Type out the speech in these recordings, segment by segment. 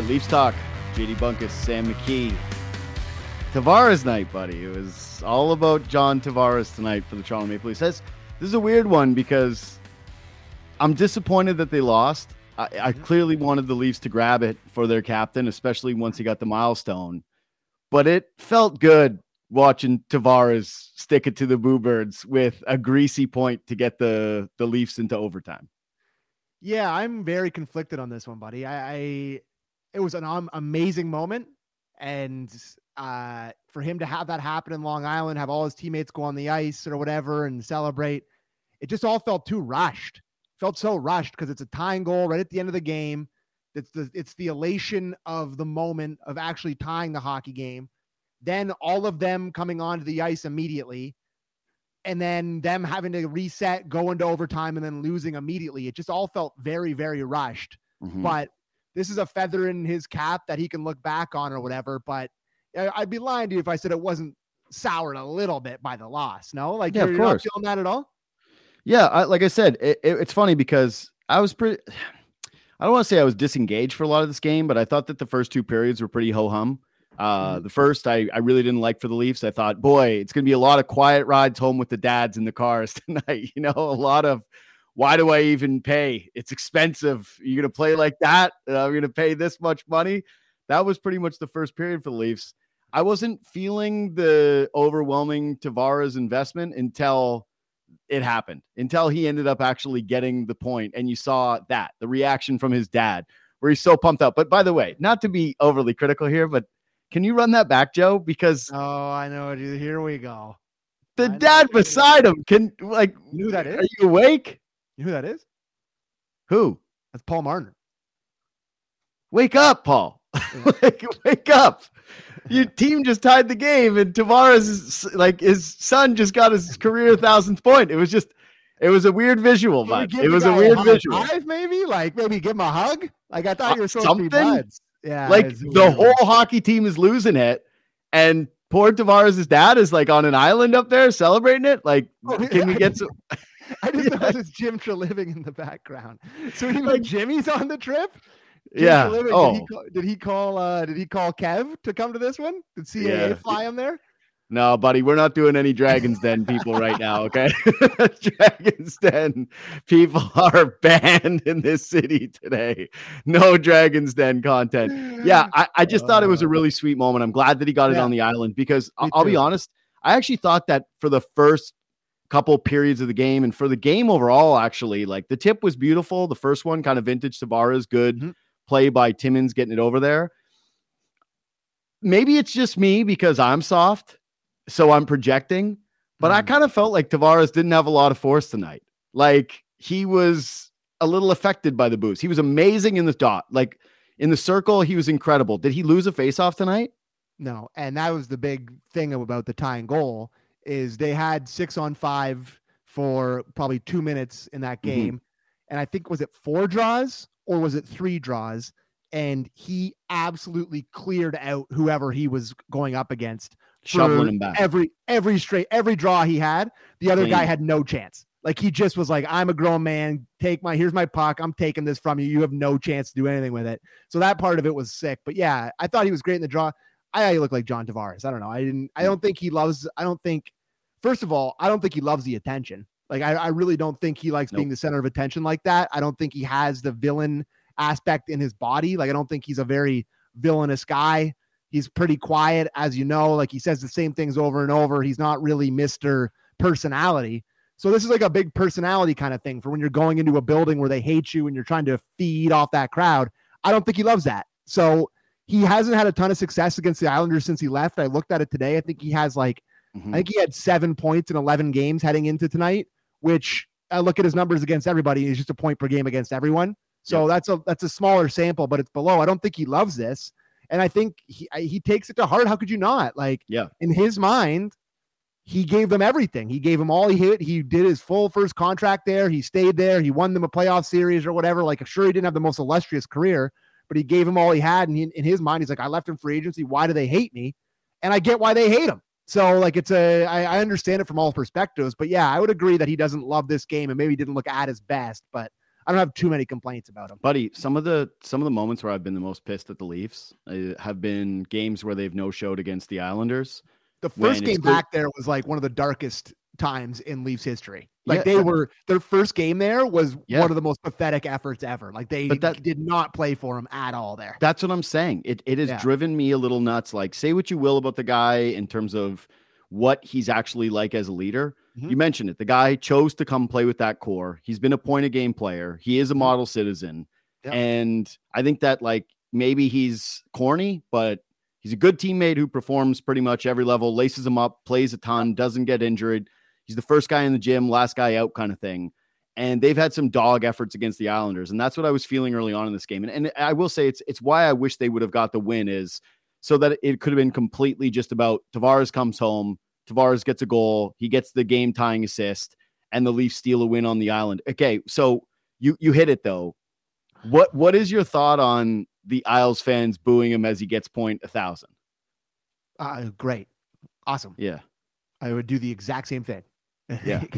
right, Leafs talk. JD Bunkis, Sam McKee. Tavares night, buddy. It was all about John Tavares tonight for the Toronto Maple Leafs. This is a weird one because I'm disappointed that they lost. I, I mm-hmm. clearly wanted the Leafs to grab it for their captain, especially once he got the milestone. But it felt good watching Tavares stick it to the Bluebirds with a greasy point to get the the Leafs into overtime. Yeah, I'm very conflicted on this one, buddy. I, I it was an um, amazing moment, and uh, for him to have that happen in Long Island, have all his teammates go on the ice or whatever and celebrate, it just all felt too rushed. Felt so rushed because it's a tying goal right at the end of the game. It's the it's the elation of the moment of actually tying the hockey game then all of them coming onto the ice immediately, and then them having to reset, go into overtime, and then losing immediately. It just all felt very, very rushed. Mm-hmm. But this is a feather in his cap that he can look back on or whatever. But I'd be lying to you if I said it wasn't soured a little bit by the loss. No, like yeah, you're, of course. feeling that at all. Yeah, I, like I said, it, it, it's funny because I was pretty. I don't want to say I was disengaged for a lot of this game, but I thought that the first two periods were pretty ho hum. Uh, mm-hmm. the first I, I really didn't like for the Leafs. I thought, boy, it's going to be a lot of quiet rides home with the dads in the cars tonight. You know, a lot of why do I even pay? It's expensive. You're going to play like that. I'm going to pay this much money. That was pretty much the first period for the Leafs. I wasn't feeling the overwhelming Tavares investment until it happened, until he ended up actually getting the point, and you saw that the reaction from his dad, where he's so pumped up. But by the way, not to be overly critical here, but can you run that back, Joe? Because oh, I know. Here we go. The I dad beside him can like. You who that is? Are you awake? You know who that is? Who? That's Paul Martin. Wake up, Paul. like, wake up. Your team just tied the game, and Tavares like his son just got his career thousandth point. It was just, it was a weird visual, but it was a weird a visual. Five, maybe like maybe give him a hug. Like I thought uh, you were supposed Something? to be buds. Yeah. Like the whole hockey team is losing it. And poor Tavares' dad is like on an island up there celebrating it. Like, oh, can we get some? I didn't yeah. know this Jim Treliving in the background. So he like Jimmy's on the trip. Jim yeah. Treliving, oh. Did he, call, did he call? Uh, did he call Kev to come to this one? Did CAA yeah. fly him there? No, buddy, we're not doing any Dragons Den people right now, okay? Dragons Den people are banned in this city today. No Dragons Den content. Yeah, I, I just uh, thought it was a really sweet moment. I'm glad that he got it on the island because I'll, I'll be honest, I actually thought that for the first couple periods of the game and for the game overall, actually, like the tip was beautiful. The first one, kind of vintage Tavares, good mm-hmm. play by Timmins getting it over there. Maybe it's just me because I'm soft so I'm projecting, but mm. I kind of felt like Tavares didn't have a lot of force tonight. Like he was a little affected by the boost. He was amazing in the dot, like in the circle. He was incredible. Did he lose a faceoff tonight? No, and that was the big thing about the tying goal is they had six on five for probably two minutes in that mm-hmm. game, mm-hmm. and I think was it four draws or was it three draws? And he absolutely cleared out whoever he was going up against shoveling him back. Every every straight every draw he had, the other guy had no chance. Like he just was like, I'm a grown man. Take my here's my puck. I'm taking this from you. You have no chance to do anything with it. So that part of it was sick. But yeah, I thought he was great in the draw. I he looked like John Tavares. I don't know. I didn't. I don't think he loves. I don't think. First of all, I don't think he loves the attention. Like I, I really don't think he likes nope. being the center of attention like that. I don't think he has the villain aspect in his body. Like I don't think he's a very villainous guy. He's pretty quiet, as you know. Like he says the same things over and over. He's not really Mr. Personality. So this is like a big personality kind of thing for when you're going into a building where they hate you and you're trying to feed off that crowd. I don't think he loves that. So he hasn't had a ton of success against the Islanders since he left. I looked at it today. I think he has like, mm-hmm. I think he had seven points in 11 games heading into tonight, which I look at his numbers against everybody. He's just a point per game against everyone. So that's a that's a smaller sample, but it's below. I don't think he loves this. And I think he he takes it to heart. How could you not? Like, yeah, in his mind, he gave them everything. He gave them all he hit. He did his full first contract there. He stayed there. He won them a playoff series or whatever. Like, sure, he didn't have the most illustrious career, but he gave him all he had. And he, in his mind, he's like, I left him free agency. Why do they hate me? And I get why they hate him. So, like, it's a, I, I understand it from all perspectives. But yeah, I would agree that he doesn't love this game and maybe didn't look at his best. But I don't have too many complaints about him. Buddy, some of the some of the moments where I've been the most pissed at the Leafs uh, have been games where they've no showed against the Islanders. The first game back there was like one of the darkest times in Leafs history. Like Yeah, they were their first game there was Yeah. one of the most pathetic efforts ever. Like they But that- did not play for him at all there. That's what I'm saying. It it has Yeah. driven me a little nuts. Like, say what you will about the guy in terms of what he's actually like as a leader. Mhm. You mentioned it. The guy chose to come play with that core. He's been a point of game player. He is a model citizen. And I think that like maybe he's corny, but he's a good teammate who performs pretty much every level, laces him up, plays a ton, doesn't get injured. He's the first guy in the gym, last guy out kind of thing. And they've had some dog efforts against the Islanders. And that's what I was feeling early on in this game. And, and I will say it's it's why I wish they would have got the win is so that it could have been completely just about Tavares comes home, Tavares gets a goal, he gets the game tying assist, and the Leafs steal a win on the island. Okay, so you you hit it though. What what is your thought on the Isles fans booing him as he gets point a thousand? Uh, great. Awesome. Yeah. I would do the exact same thing. Yeah.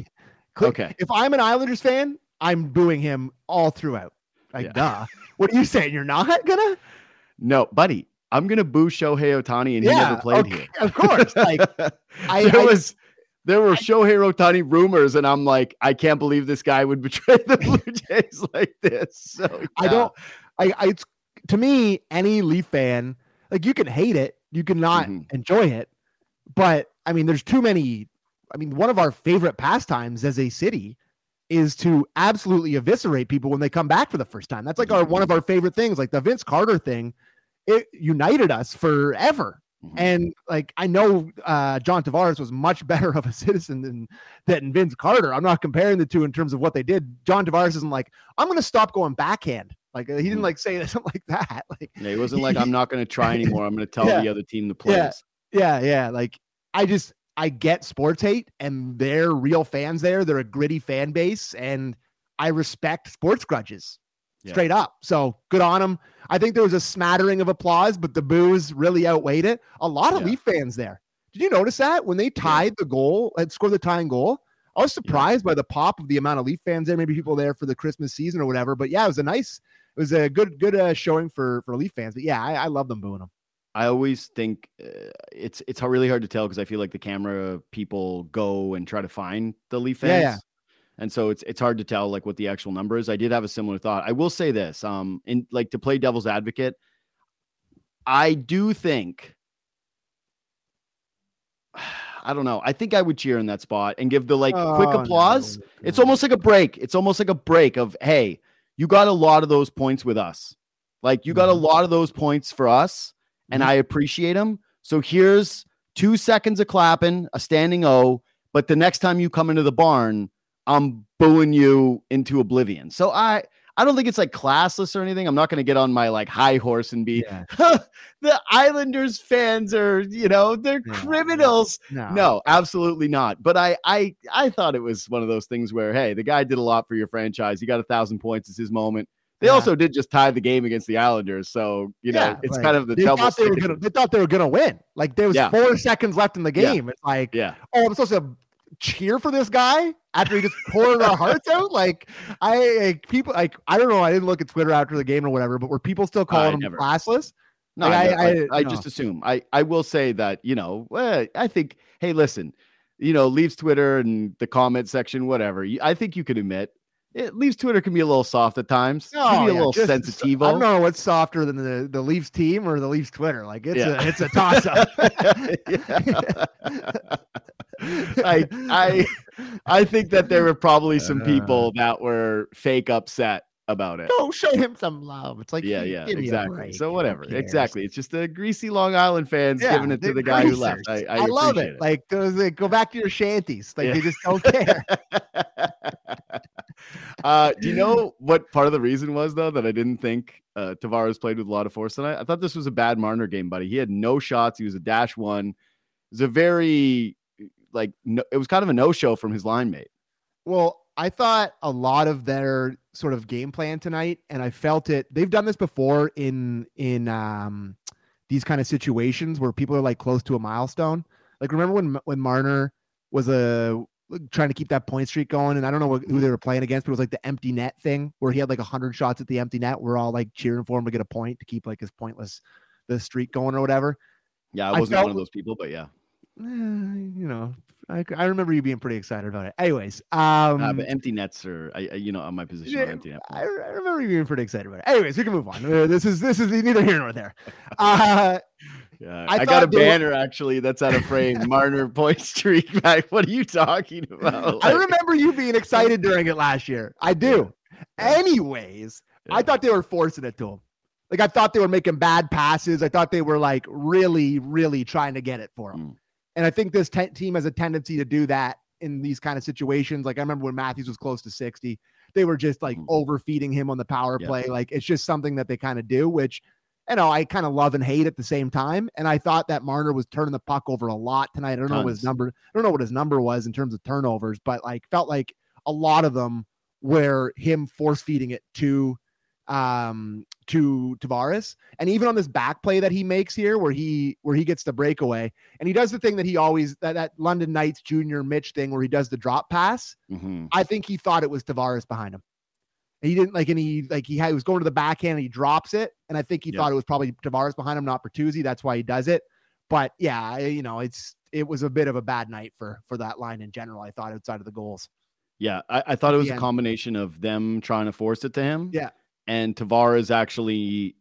Okay. If I'm an Islanders fan, I'm booing him all throughout. Like, Yeah. duh. What are you saying? You're not gonna? No, buddy, I'm gonna boo Shohei Ohtani and he never played okay, here. Of course. Like, I- there I- was there were Shohei Ohtani rumors, and I'm like, I can't believe this guy would betray the Blue Jays like this. So I don't. I, I. It's to me, any Leaf fan, like you can hate it, you cannot Mhm. enjoy it, but I mean, there's too many. I mean, one of our favorite pastimes as a city is to absolutely eviscerate people when they come back for the first time. That's like our one of our favorite things. Like the Vince Carter thing, it united us forever. Mhm. And like I know uh, John Tavares was much better of a citizen than than Vince Carter. I'm not comparing the two in terms of what they did. John Tavares isn't like I'm going to stop going backhand. Like he didn't Mhm. like say something like that. Like Yeah, he wasn't like I'm not going to try anymore. I'm going to tell Yeah. the other team to play. Yeah. yeah, yeah. Like I just I get sports hate, and they're real fans there. They're a gritty fan base, and I respect sports grudges Yeah. straight up. So good on them. I think there was a smattering of applause, but the boos really outweighed it. A lot of Yeah. Leaf fans there. Did you notice that when they tied the goal and scored the tying goal? I was surprised by the pop of the amount of Leaf fans there. Maybe people there for the Christmas season or whatever. But yeah, it was a nice, it was a good, good uh, showing for for Leaf fans. But yeah, I, I love them booing them. I always think uh, it's it's really hard to tell because I feel like the camera people go and try to find the Leaf Yeah, fans. yeah. And so it's it's hard to tell like what the actual number is. I did have a similar thought. I will say this, um, in like to play devil's advocate, I do think I don't know. I think I would cheer in that spot and give the like quick Oh, no, applause. It's almost like a break. It's almost like a break of hey, you got a lot of those points with us. Like you got a Mhm. lot of those points for us, and Mhm. I appreciate them. So here's two seconds of clapping, a standing O. But the next time you come into the barn, I'm booing you into oblivion. So I I don't think it's like classless or anything. I'm not going to get on my like high horse and be Yeah. the Islanders fans are, you know, they're criminals. No. No, absolutely not. But I, I, I thought it was one of those things where, hey, the guy did a lot for your franchise. He got a thousand points. It's his moment. They Yeah. also did just tie the game against the Islanders, so you know Yeah, it's like, kind of the they thought they were gonna. They thought they were gonna win. Like there was Yeah. four seconds left in the game. It's like, Yeah, oh, I'm supposed to cheer for this guy after he just poured our hearts out. Like I like, people like I don't know. I didn't look at Twitter after the game or whatever, but were people still calling him never. classless? no, Like, I, I- I, I- I no. just assume. I, I will say that you know, I think. Hey, listen, you know, leaves Twitter and the comment section, whatever. I think you can admit it leaves Twitter can be a little soft at times. can be a Oh, yeah, little sensitive. I don't know what's softer than the the Leafs team or the Leafs Twitter. Like it's Yeah. a it's a toss up. I I I think that there were probably some Uh. people that were fake upset about it. Go show him some love. It's like Yeah, yeah, exactly. So whatever, exactly. It's just the greasy Long Island fans Yeah, giving it to the guy who left. I, greasers. I, love appreciate it. Like like, go back to your shanties. Like Yeah. they just don't care. uh, do you know what part of the reason was though that I didn't think uh, Tavares played with a lot of force tonight? I thought this was a bad Marner game, buddy. He had no shots. He was a dash one. It was a very like no, it was kind of a no show from his line mate. Well, I thought a lot of their sort of game plan tonight, and I felt it. They've done this before in in um, these kind of situations where people are like close to a milestone. Like remember when when Marner was a trying to keep that point streak going. And I don't know what, who they were playing against, but it was like the empty net thing where he had like hundred shots at the empty net. We're all like cheering for him to get a point to keep like his pointless the streak going or whatever. Yeah, I wasn't I felt, one of those people, but yeah, eh, you know, I, I remember you being pretty excited about it. Anyways, um, uh, but empty nets are, I, you know, on my position, yeah, empty net. I, I, remember you being pretty excited about it. Anyways, we can move on. Uh, this is this is neither here nor there. Uh, yeah, I, I got a banner were... actually that's out of frame. Marner point streak back. What are you talking about? I remember you being excited during it last year. I do. Yeah. Anyways, yeah. I thought they were forcing it to him. Like I thought they were making bad passes. I thought they were like really, really trying to get it for him. Mm. And I think this te- team has a tendency to do that in these kind of situations. Like I remember when Matthews was close to 60, they were just like mm. overfeeding him on the power play. Like it's just something that they kind of do, which you know I kind of love and hate at the same time. And I thought that Marner was turning the puck over a lot tonight. I don't Tons. know what his number. I don't know what his number was in terms of turnovers, but like felt like a lot of them were him force feeding it to um to Tavares. And even on this back play that he makes here, where he where he gets the breakaway, and he does the thing that he always that, that London Knights junior Mitch thing where he does the drop pass. Mm-hmm. I think he thought it was Tavares behind him. He didn't like any like he, had, he was going to the backhand and he drops it. And I think he yep. thought it was probably Tavares behind him, not Bertuzzi. That's why he does it. But yeah, you know, it's it was a bit of a bad night for for that line in general. I thought outside of the goals. Yeah, I, I thought it was a combination of them trying to force it to him. Yeah and Tavares actually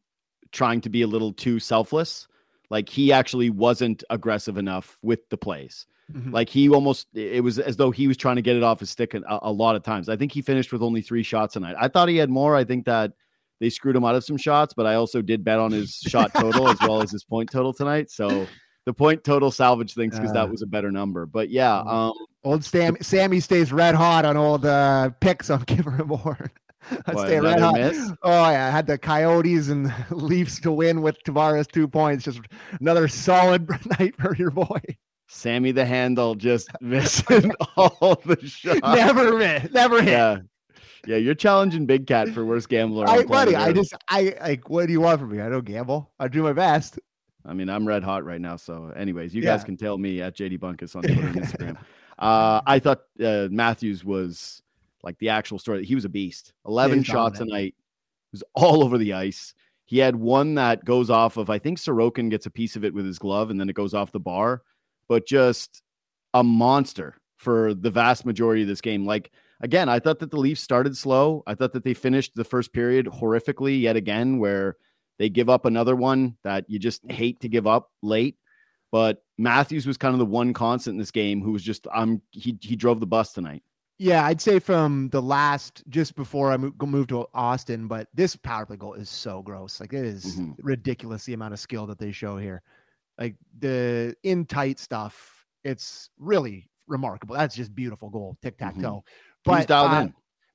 trying to be a little too selfless. Like he actually wasn't aggressive enough with the plays. Mm-hmm. Like he almost, it was as though he was trying to get it off his stick a, a, lot of times. I think he finished with only three shots tonight. I thought he had more. I think that they screwed him out of some shots, but I also did bet on his shot total as well as his point total tonight. So the point total salvage things because uh, that was a better number. But yeah, mm-hmm. um, old Sam, Sammy stays red hot on all the picks on Giver Award. I stay red hot. Miss? Oh yeah, I had the Coyotes and Leafs to win with Tavares two points. Just another solid night for your boy. Sammy the handle just missing all the shots. Never miss, never hit. Yeah. Yeah, you're challenging Big Cat for worst gambler. I, buddy, I just, I like, what do you want from me? I don't gamble. I do my best. I mean, I'm red hot right now. So, anyways, you yeah. guys can tell me at JD Bunkis on Twitter and Instagram. uh, I thought uh, Matthews was like the actual story. He was a beast. 11 shots a night. He was all over the ice. He had one that goes off of, I think Sorokin gets a piece of it with his glove and then it goes off the bar, but just a monster for the vast majority of this game. Like, again, I thought that the Leafs started slow. I thought that they finished the first period horrifically yet again, where they give up another one that you just hate to give up late. But Matthews was kind of the one constant in this game who was just um he he drove the bus tonight. Yeah, I'd say from the last just before I moved to Austin, but this power play goal is so gross. Like it is mm-hmm. ridiculous the amount of skill that they show here. Like the in tight stuff, it's really remarkable. That's just beautiful goal, tic tac toe. Mm-hmm. But uh,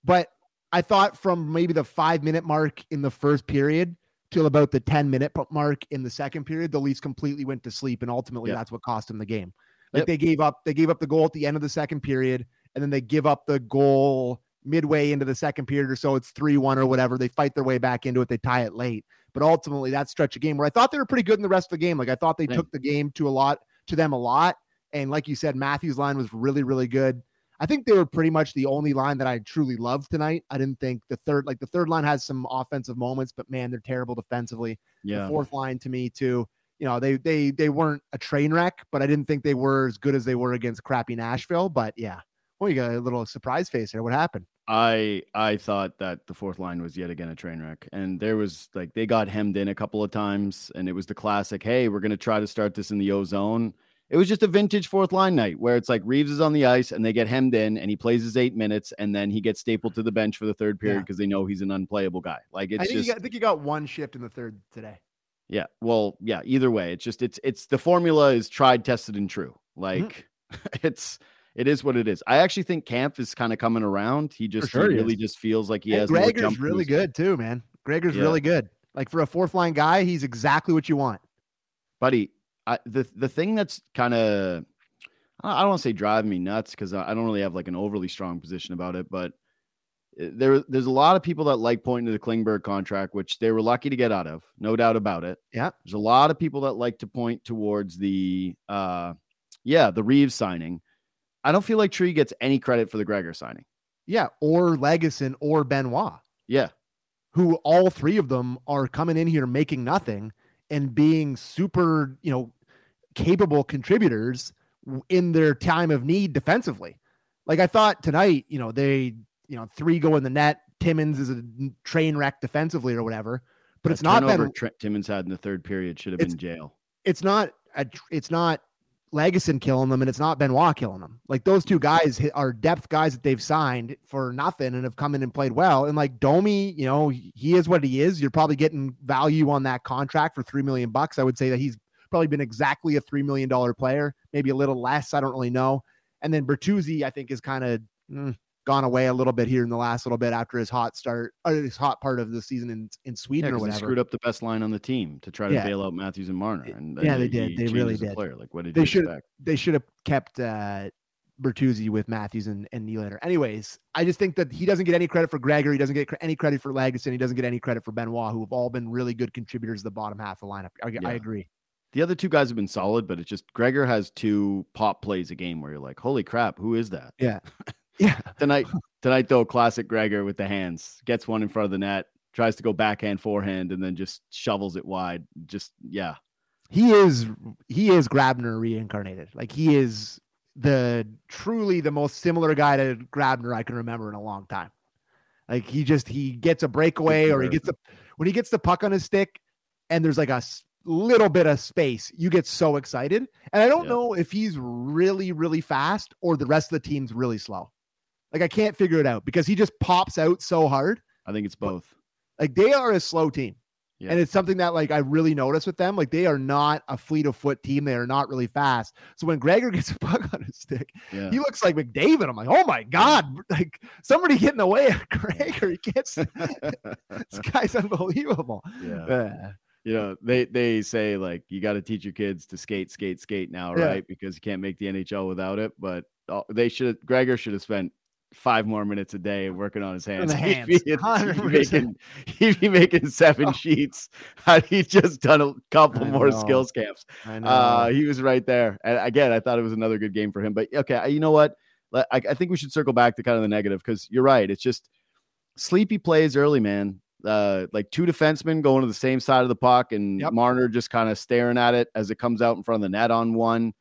but I thought from maybe the five minute mark in the first period till about the ten minute mark in the second period, the Leafs completely went to sleep, and ultimately yep. that's what cost them the game. Like yep. they gave up, they gave up the goal at the end of the second period and then they give up the goal midway into the second period or so. It's 3 1 or whatever. They fight their way back into it. They tie it late. But ultimately, that stretch of game where I thought they were pretty good in the rest of the game. Like I thought they took the game to a lot, to them a lot. And like you said, Matthews' line was really, really good. I think they were pretty much the only line that I truly loved tonight. I didn't think the third, like the third line has some offensive moments, but man, they're terrible defensively. Yeah. The fourth line to me too. You know, they they they weren't a train wreck, but I didn't think they were as good as they were against crappy Nashville. But yeah, well, you got a little surprise face here. What happened? I I thought that the fourth line was yet again a train wreck, and there was like they got hemmed in a couple of times, and it was the classic. Hey, we're gonna try to start this in the O zone. It was just a vintage fourth line night where it's like Reaves is on the ice and they get hemmed in, and he plays his eight minutes, and then he gets stapled to the bench for the third period because yeah. they know he's an unplayable guy. Like it's I think, just, got, I think he got one shift in the third today. Yeah, well, yeah. Either way, it's just it's it's the formula is tried, tested, and true. Mm-hmm. Like mm-hmm. it's it is what it is. I actually think Kampf is kind of coming around. He just sure really just feels like he and has. Gregor's really good too, man. Gregor's yeah. really good. Like for a fourth line guy, he's exactly what you want. Buddy, I, the the thing that's kind of I don't want to say driving me nuts because I don't really have like an overly strong position about it, but eh, there there's a lot of people that like pointing to the Klingberg contract, which they were lucky to get out of, no doubt about it. Yeah, there's a lot of people that like to point towards the uh, yeah, the Reaves signing I don't feel like Tree gets any credit for the Gregor signing. Yeah, or Lagesson or Benoit. Yeah. Who all three of them are coming in here making nothing and being super, you know, capable contributors in their time of need defensively. Like I thought tonight, you know, they, you know, three go in the net. Timmins is a train wreck defensively or whatever, but that it's not been Timmins had in the third period should have been jail. It's not a, it's not Lagesson killing them and it's not Benoit killing them. Like those two guys are depth guys that they've signed for nothing and have come in and played well. And like Domi, you know, he is what he is. You're probably getting value on that contract for three million bucks. I would say that he's probably been exactly a three million dollar player, maybe a little less. I don't really know. And then Bertuzzi, I think, is kind of mm, gone away a little bit here in the last little bit after his hot start or his hot part of the season in, in Sweden yeah, or whatever. screwed up the best line on the team to try to yeah. bail out Matthews and Marner. And yeah, they did. They really did. Player. Like, what did they should they should have kept uh, Bertuzzi with Matthews and, and Nylander. Anyways, I just think that he doesn't get any credit for Gregor. He doesn't get any credit for Lagesson. He doesn't get any credit for Benoit, who have all been really good contributors to the bottom half of the lineup. I, yeah. I agree. The other two guys have been solid, but it's just Gregor has two pop plays a game where you're like, holy crap, who is that? Yeah. Yeah. tonight, tonight though, classic Gregor with the hands gets one in front of the net, tries to go backhand, forehand, and then just shovels it wide. Just yeah. He is he is Grabner reincarnated. Like he is the truly the most similar guy to Grabner I can remember in a long time. Like he just he gets a breakaway or he gets a when he gets the puck on his stick and there's like a little bit of space, you get so excited. And I don't yeah. know if he's really, really fast or the rest of the team's really slow. Like I can't figure it out because he just pops out so hard. I think it's both. Like they are a slow team. Yeah. And it's something that like I really notice with them. Like they are not a fleet of foot team. They are not really fast. So when Gregor gets a puck on his stick, yeah. he looks like McDavid. I'm like, oh my God, like somebody get in the way of Gregor. He gets this guy's unbelievable. Yeah. Uh, you know they they say like you got to teach your kids to skate skate skate now right because you can't make the nhl without it but uh, they should gregor should have spent five more minutes a day working on his hands, hands. He'd, be, he'd, be making, he'd be making seven oh. sheets. Had he just done a couple more skills camps uh, he was right there. And again i thought it was another good game for him. But okay you know what? I, I think we should circle back to kind of the negative because you're right. It's just sleepy plays early man. Uh, like two defensemen going to the same side of the puck, and yep. Marner just kind of staring at it as it comes out in front of the net on one.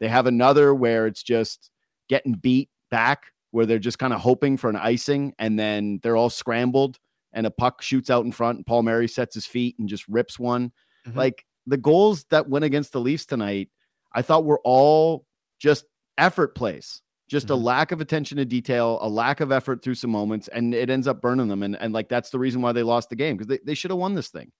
They have another where it's just getting beat back, where they're just kind of hoping for an icing, and then they're all scrambled, and a puck shoots out in front, and Palmieri sets his feet and just rips one. Mm-hmm. Like the goals that went against the Leafs tonight, I thought were all just effort plays just mm-hmm. a lack of attention to detail, a lack of effort through some moments, and it ends up burning them. And, and like that's the reason why they lost the game because they, they should have won this thing.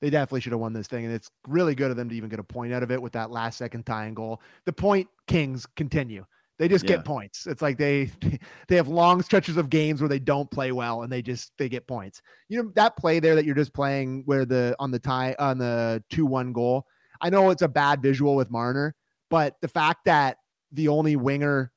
They definitely should have won this thing. And it's really good of them to even get a point out of it with that last second tying goal. The point Kings continue. They just yeah. get points. It's like they they have long stretches of games where they don't play well and they just they get points. You know that play there that you're just playing where the on the tie on the 2-1 goal. I know it's a bad visual with Marner, but the fact that the only winger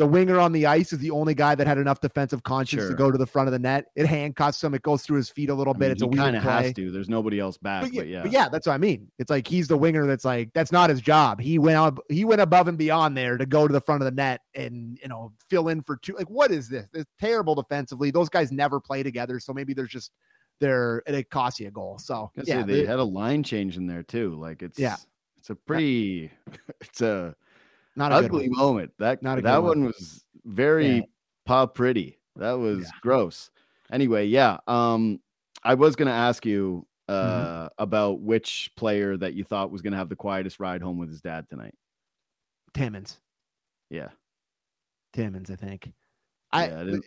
the winger on the ice is the only guy that had enough defensive conscience sure. to go to the front of the net. It handcuffs him. It goes through his feet a little bit. I mean, it's a kind of has to. There's nobody else back. But yeah, but yeah. But yeah, that's what I mean. It's like he's the winger. That's like that's not his job. He went up. He went above and beyond there to go to the front of the net and you know fill in for two. Like what is this? It's terrible defensively. Those guys never play together. So maybe there's just they're it costs you a goal. So yeah, they, they had a line change in there too. Like it's yeah, it's a pretty, it's a not a ugly moment. That not that one. one was very yeah. paw pretty. That was yeah. gross. Anyway, yeah. Um, I was gonna ask you uh mm-hmm. about which player that you thought was gonna have the quietest ride home with his dad tonight. Timmins. Yeah. Timmins, I think. I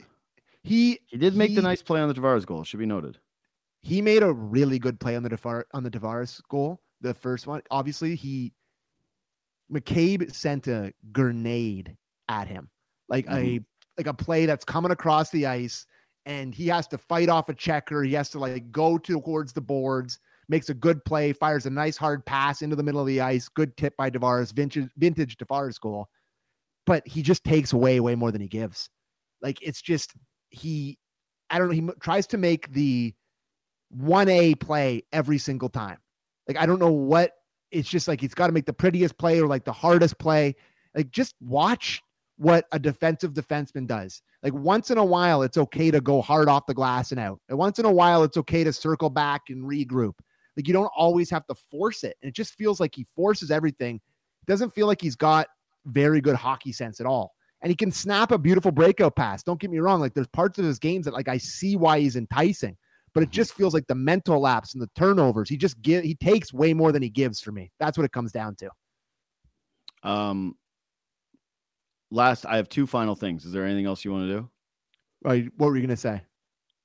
he he did make he, the nice play on the Tavares goal. Should be noted. He made a really good play on the Tavares on the Tavares goal. The first one, obviously, he McCabe sent a grenade at him, like mm-hmm. a like a play that's coming across the ice, and he has to fight off a checker. He has to like go towards the boards, makes a good play, fires a nice hard pass into the middle of the ice. Good tip by Tavares, vintage vintage Tavares goal, but he just takes away way more than he gives. Like it's just he, I don't know. He tries to make the one A play every single time. Like I don't know what it's just like he's got to make the prettiest play or like the hardest play. Like just watch what a defensive defenseman does. Like once in a while, it's okay to go hard off the glass and out. And once in a while, it's okay to circle back and regroup. Like you don't always have to force it. And it just feels like he forces everything. It doesn't feel like he's got very good hockey sense at all. And he can snap a beautiful breakout pass. Don't get me wrong. Like there's parts of his games that like I see why he's enticing, but it Mm-hmm. just feels like the mental lapse and the turnovers. He just give he takes way more than he gives for me. That's what it comes down to. Um, last, I have two final things. Is there anything else you want to do? Right, what were you gonna say?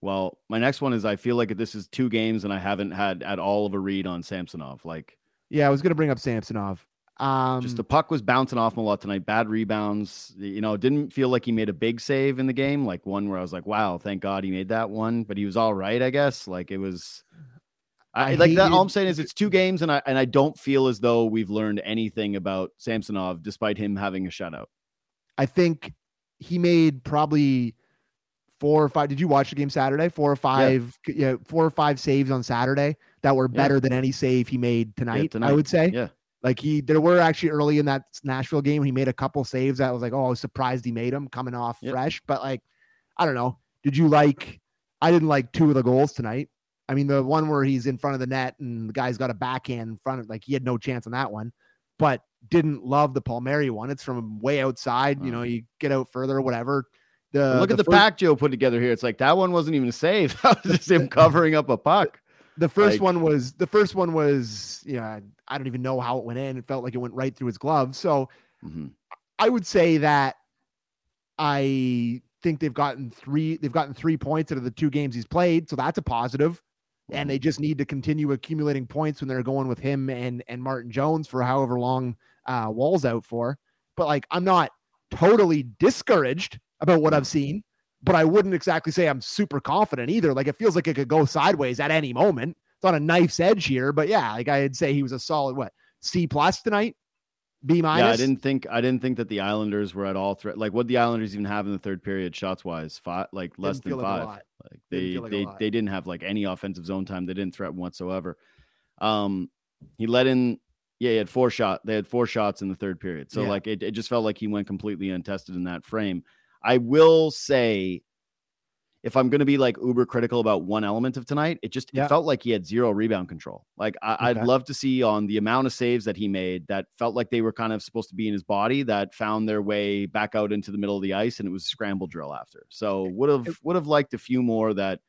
Well, my next one is I feel like this is two games and I haven't had at all of a read on Samsonov. Like Yeah, I was gonna bring up Samsonov. Um, just the puck was bouncing off him a lot tonight. Bad rebounds. You know, didn't feel like he made a big save in the game. Like one where I was like, wow, thank God he made that one. But he was all right, I guess. Like it was. I, I like that. All I'm saying is it's two games, and I and I don't feel as though we've learned anything about Samsonov, despite him having a shutout. I think he made probably four or five. Did you watch the game Saturday? Four or five, yeah, four or five saves on Saturday that were Yeah. better than any save he made tonight. I tonight. would say. Yeah. Like he, there were actually early in that Nashville game, he made a couple saves that was like, oh, I was surprised he made them coming off Yep. fresh. But like, I don't know. Did you like? I didn't like two of the goals tonight. I mean, the one where he's in front of the net and the guy's got a backhand in front of, like he had no chance on that one. But didn't love the Palmieri one. It's from way outside. You Oh. know, uh-huh. you get out further, or whatever. The Look at the first, pack Joe put together here. It's like that one wasn't even a save. That was just him covering up a puck. The first like- one was the first one was you know I don't even know how it went in. It felt like it went right through his glove. So Mhm. I would say that I think they've gotten three. They've gotten three points out of the two games he's played, so that's a positive. And they just need to continue accumulating points when they're going with him and and Martin Jones for however long uh, Woll's out for. But like, I'm not totally discouraged about what I've seen, but I wouldn't exactly say I'm super confident either. Like, it feels like it could go sideways at any moment. It's on a knife's edge here, but yeah, like I'd say he was a solid what C plus tonight, B minus. Yeah, I didn't think I didn't think that the Islanders were at all threat. Like, what the Islanders even have in the third period, shots wise, five, like less than like five. Like Didn't they feel like they they didn't have like any offensive zone time. They didn't threaten whatsoever. Um, he let in. Yeah, he had four shot. They had four shots in the third period. So Yeah. like it, it just felt like he went completely untested in that frame. I will say, if I'm going to be like uber critical about one element of tonight, it just Yeah. it felt like he had zero rebound control. Like I, Okay. I'd love to see on the amount of saves that he made that felt like they were kind of supposed to be in his body that found their way back out into the middle of the ice, and it was a scramble drill after. So would have would have liked a few more that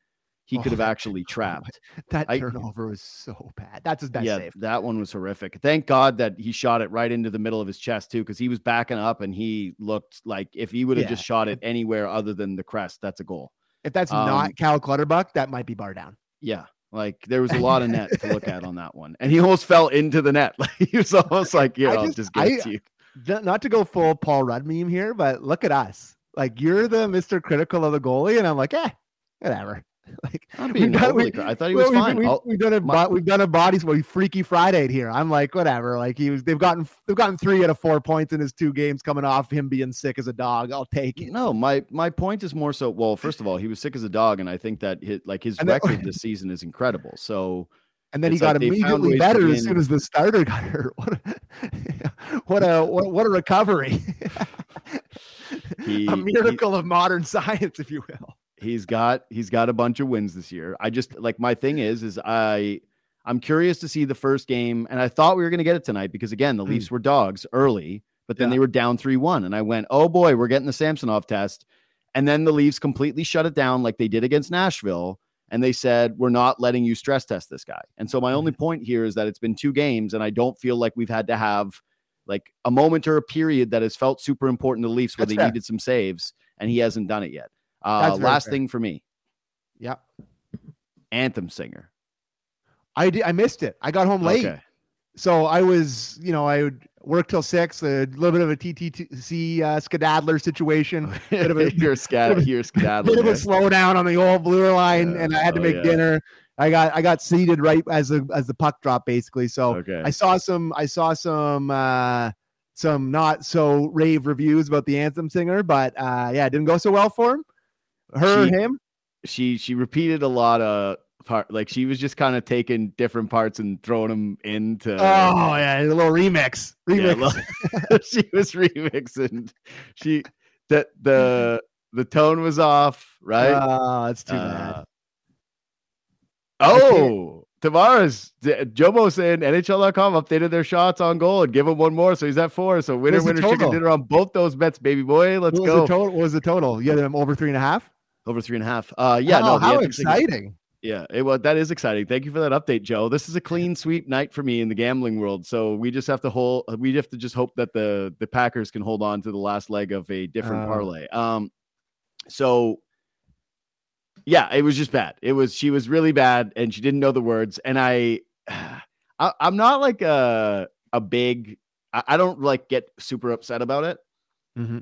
he Oh, could have actually trapped. That I- turnover was so bad. That's his best yeah, save. that one was horrific. Thank God that he shot it right into the middle of his chest too, because he was backing up and he looked like if he would have Yeah. just shot it anywhere other than the crest, that's a goal. If that's Um, not Cal Clutterbuck, that might be bar down. Yeah. Like there was a lot of net to look at on that one, and he almost fell into the net. Like he was almost like, "Yeah, I'll just- it I- to you." Not to go full Paul Rudd meme here, but look at us. Like you're the Mr. Critical of the goalie, and I'm like, eh, whatever. like I'm being done- we- I thought he was we've- fine. We've, I'll- we've done a my- we've done a bodies we freaky Friday here. I'm like, whatever. Like he was. They've gotten they've gotten three out of four points in his two games coming off him being sick as a dog. I'll take it. No, my my point is more so. Well, first of all, he was sick as a dog, and I think that his like his And record this season is incredible. So And then he got like immediately better as soon as the starter got hurt. What a what a what, what a recovery. He- a he- miracle of modern science, if you will. He's got he's got a bunch of wins this year. I just like my thing is is I I'm curious to see the first game, and I thought we were going to get it tonight because again the Hmm. Leafs were dogs early, but then Yeah. they were down three one, and I went, oh boy, we're getting the Samsonov test, and then the Leafs completely shut it down like they did against Nashville. And they said, We're not letting you stress test this guy. And so, my only point here is that it's been two games, and I don't feel like we've had to have like a moment or a period that has felt super important to the Leafs where That's they fair. needed some saves, and he hasn't done it yet. Uh, last fair. thing for me Yeah. anthem singer. I did, I missed it. I got home late. Okay. So I was, you know, I would work till six, a little bit of a TTC uh, skedaddler situation, Bit of a- you're scat bit you're skedaddling bit of a slowdown on the old blue line, Yeah. and I had to Oh, make yeah. dinner. I got I got seated right as the as the puck dropped, basically. So Okay. I saw some I saw some uh some not so rave reviews about the anthem singer, but uh yeah, it didn't go so well for him. Her, She- him. she she repeated a lot of part. Like she was just kind of taking different parts and throwing them into. Oh yeah, a little remix. Remix. Yeah, she was remixing. She that the the tone was off, right? Oh, that's too bad. Uh, oh, Tavares, Jomo saying NHL.com updated their shots on goal and give him one more, so he's at four. So winner, winner, chicken dinner on both those bets, baby boy. Let's what go. Was total, what was the total? You had them over three and a half. Over three and a half. Uh, yeah, oh, no, how exciting. Yeah, it, well, that is exciting. Thank you for that update, Joe. This is a clean sweep night for me in the gambling world. So we just have to hold. We have to just hope that the the Packers can hold on to the last leg of a different uh, parlay. Um, so yeah, it was just bad. It was she was really bad, and she didn't know the words. And I, I am not like a a big. I, I, don't like get super upset about it. Mm-hmm.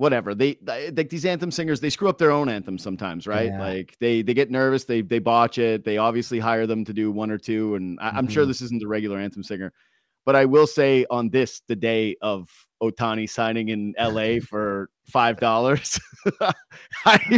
Whatever they like these anthem singers, they screw up their own anthem sometimes, right? Yeah. Like they they get nervous, they they botch it. They obviously hire them to do one or two, and I, mm-hmm. I'm sure this isn't the regular anthem singer. But I will say on this, the day of Ohtani signing in LA for five dollars. what like,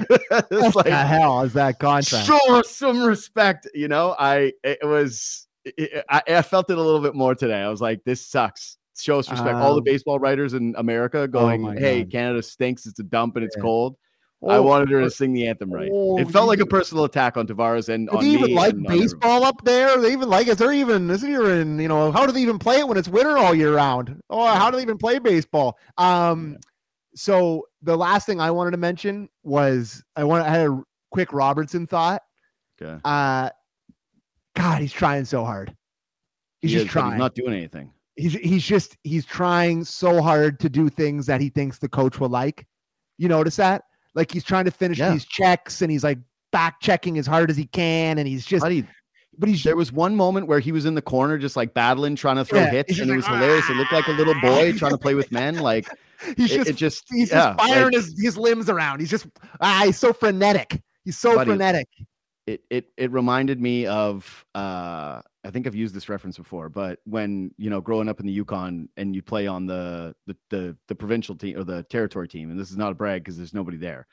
the hell is that contract? Show some respect, you know. I it was it, I, I, felt it a little bit more today. I was like, this sucks. Show us respect. Um, All the um, baseball writers in America oh going, oh "Hey, God. Canada stinks. It's a dump and it's yeah. cold." Oh, I wanted her to sing the anthem right. Oh, it felt like a personal attack on Tavares and do on they even like baseball up there? They even like is there even is there even you know how do they even play it when it's winter all year round? Oh, how do they even play baseball? Um, so the last thing I wanted to mention was I want I had a quick Robertson thought. Okay. Uh, God, he's trying so hard. He's he just is, trying. He's not doing anything. He's he's just he's trying so hard to do things that he thinks the coach will like. You notice that? Like he's trying to finish yeah. these checks and he's like back checking as hard as he can, and he's just. Buddy, but he's there was one moment where he was in the corner just like battling, trying to throw yeah, hits, and it was hilarious. It looked like a little boy trying to play with men. Like he's it, just, it just he's yeah, just firing like, his, his limbs around. He's just ah, he's so frenetic. He's so buddy, frenetic. It it it reminded me of uh I think I've used this reference before, but when you know growing up in the Yukon and you play on the the the, the provincial team or the territory team, and this is not a brag because there's nobody there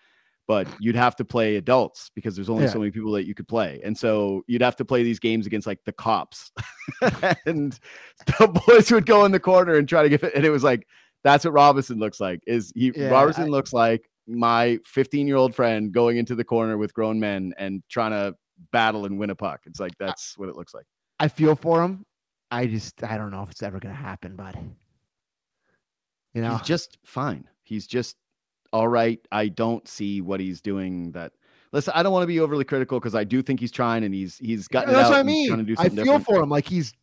but you'd have to play adults because there's only yeah. so many people that you could play. And so you'd have to play these games against like the cops. and the boys would go in the corner and try to get it. And it was like, that's what Robinson looks like. Is he yeah, Robinson I, looks like my 15 year old friend going into the corner with grown men and trying to battle and win a puck. It's like that's what it looks like. I feel for him. I just I don't know if it's ever gonna happen, but you know, he's just fine. He's just all right. I don't see what he's doing that. Listen, I don't want to be overly critical because I do think he's trying and he's he's gotten. Yeah, that's what I mean. I feel different. for him. Like he's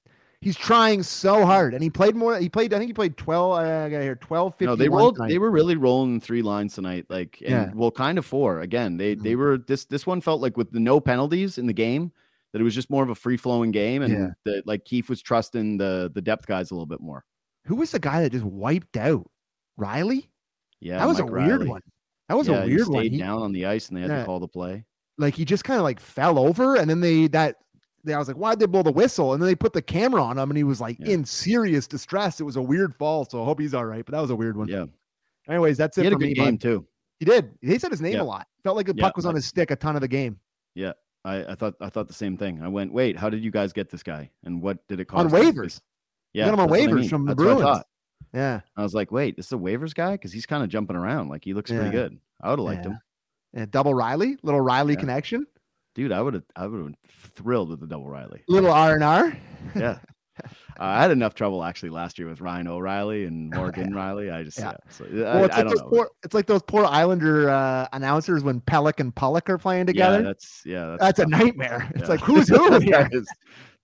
he's trying so hard, and he played more. He played. I think he played twelve. I got here 12, No, they rolled. Tonight. They were really rolling three lines tonight. Like, and yeah. well, kind of four again. They mm-hmm. they were this this one felt like with the no penalties in the game that it was just more of a free flowing game, and yeah. that like Keefe was trusting the the depth guys a little bit more. Who was the guy that just wiped out Riley? Yeah, that was Mike a weird one. That was yeah, a weird he one. He down on the ice and they had yeah. to call the play. Like he just kind of like fell over, and then they that I was like, why'd they blow the whistle? And then they put the camera on him, and he was like yeah. in serious distress. It was a weird fall, so I hope he's all right. But that was a weird one. Yeah. Anyways, that's he it had for a good me. game too. He did. He said his name a lot. Felt like the puck was on his stick a ton of the game. Yeah. I, I thought I thought the same thing. I went, wait, how did you guys get this guy? And what did it cost? On waivers. Yeah. on waivers I mean. from the that's Bruins. Yeah. I was like, wait, this is a waivers guy? Because he's kind of jumping around. Like he looks yeah. pretty good. I would have liked yeah. him. And double Riley, little Riley yeah. connection. Dude, I would have I would have been thrilled with the double Riley. Little R and R. Yeah. Uh, I had enough trouble actually last year with Ryan O'Reilly and Morgan. Rielly. I just yeah. yeah. So, well, it's, I, like I poor, it's like those poor Islander uh, announcers when Pelech and Pulock are playing together. Yeah, that's yeah, that's, that's a nightmare. It's like who's who here? that, is,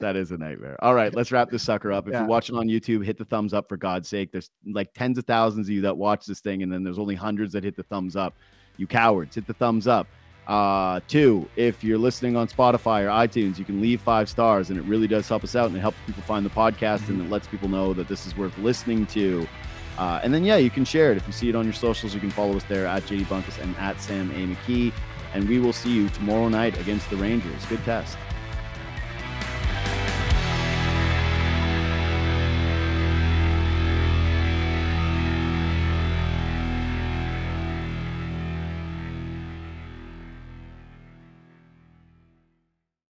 that is a nightmare. All right, let's wrap this sucker up. If you're watching on YouTube, hit the thumbs up for God's sake. There's like tens of thousands of you that watch this thing, and then there's only hundreds that hit the thumbs up. You cowards, hit the thumbs up. Uh, two, if you're listening on Spotify or iTunes, you can leave five stars, and it really does help us out, and it helps people find the podcast, and it lets people know that this is worth listening to. Uh, and then, yeah, you can share it. If you see it on your socials, you can follow us there at JD Bunkis and at Sam A. McKee. And we will see you tomorrow night against the Rangers. Good test.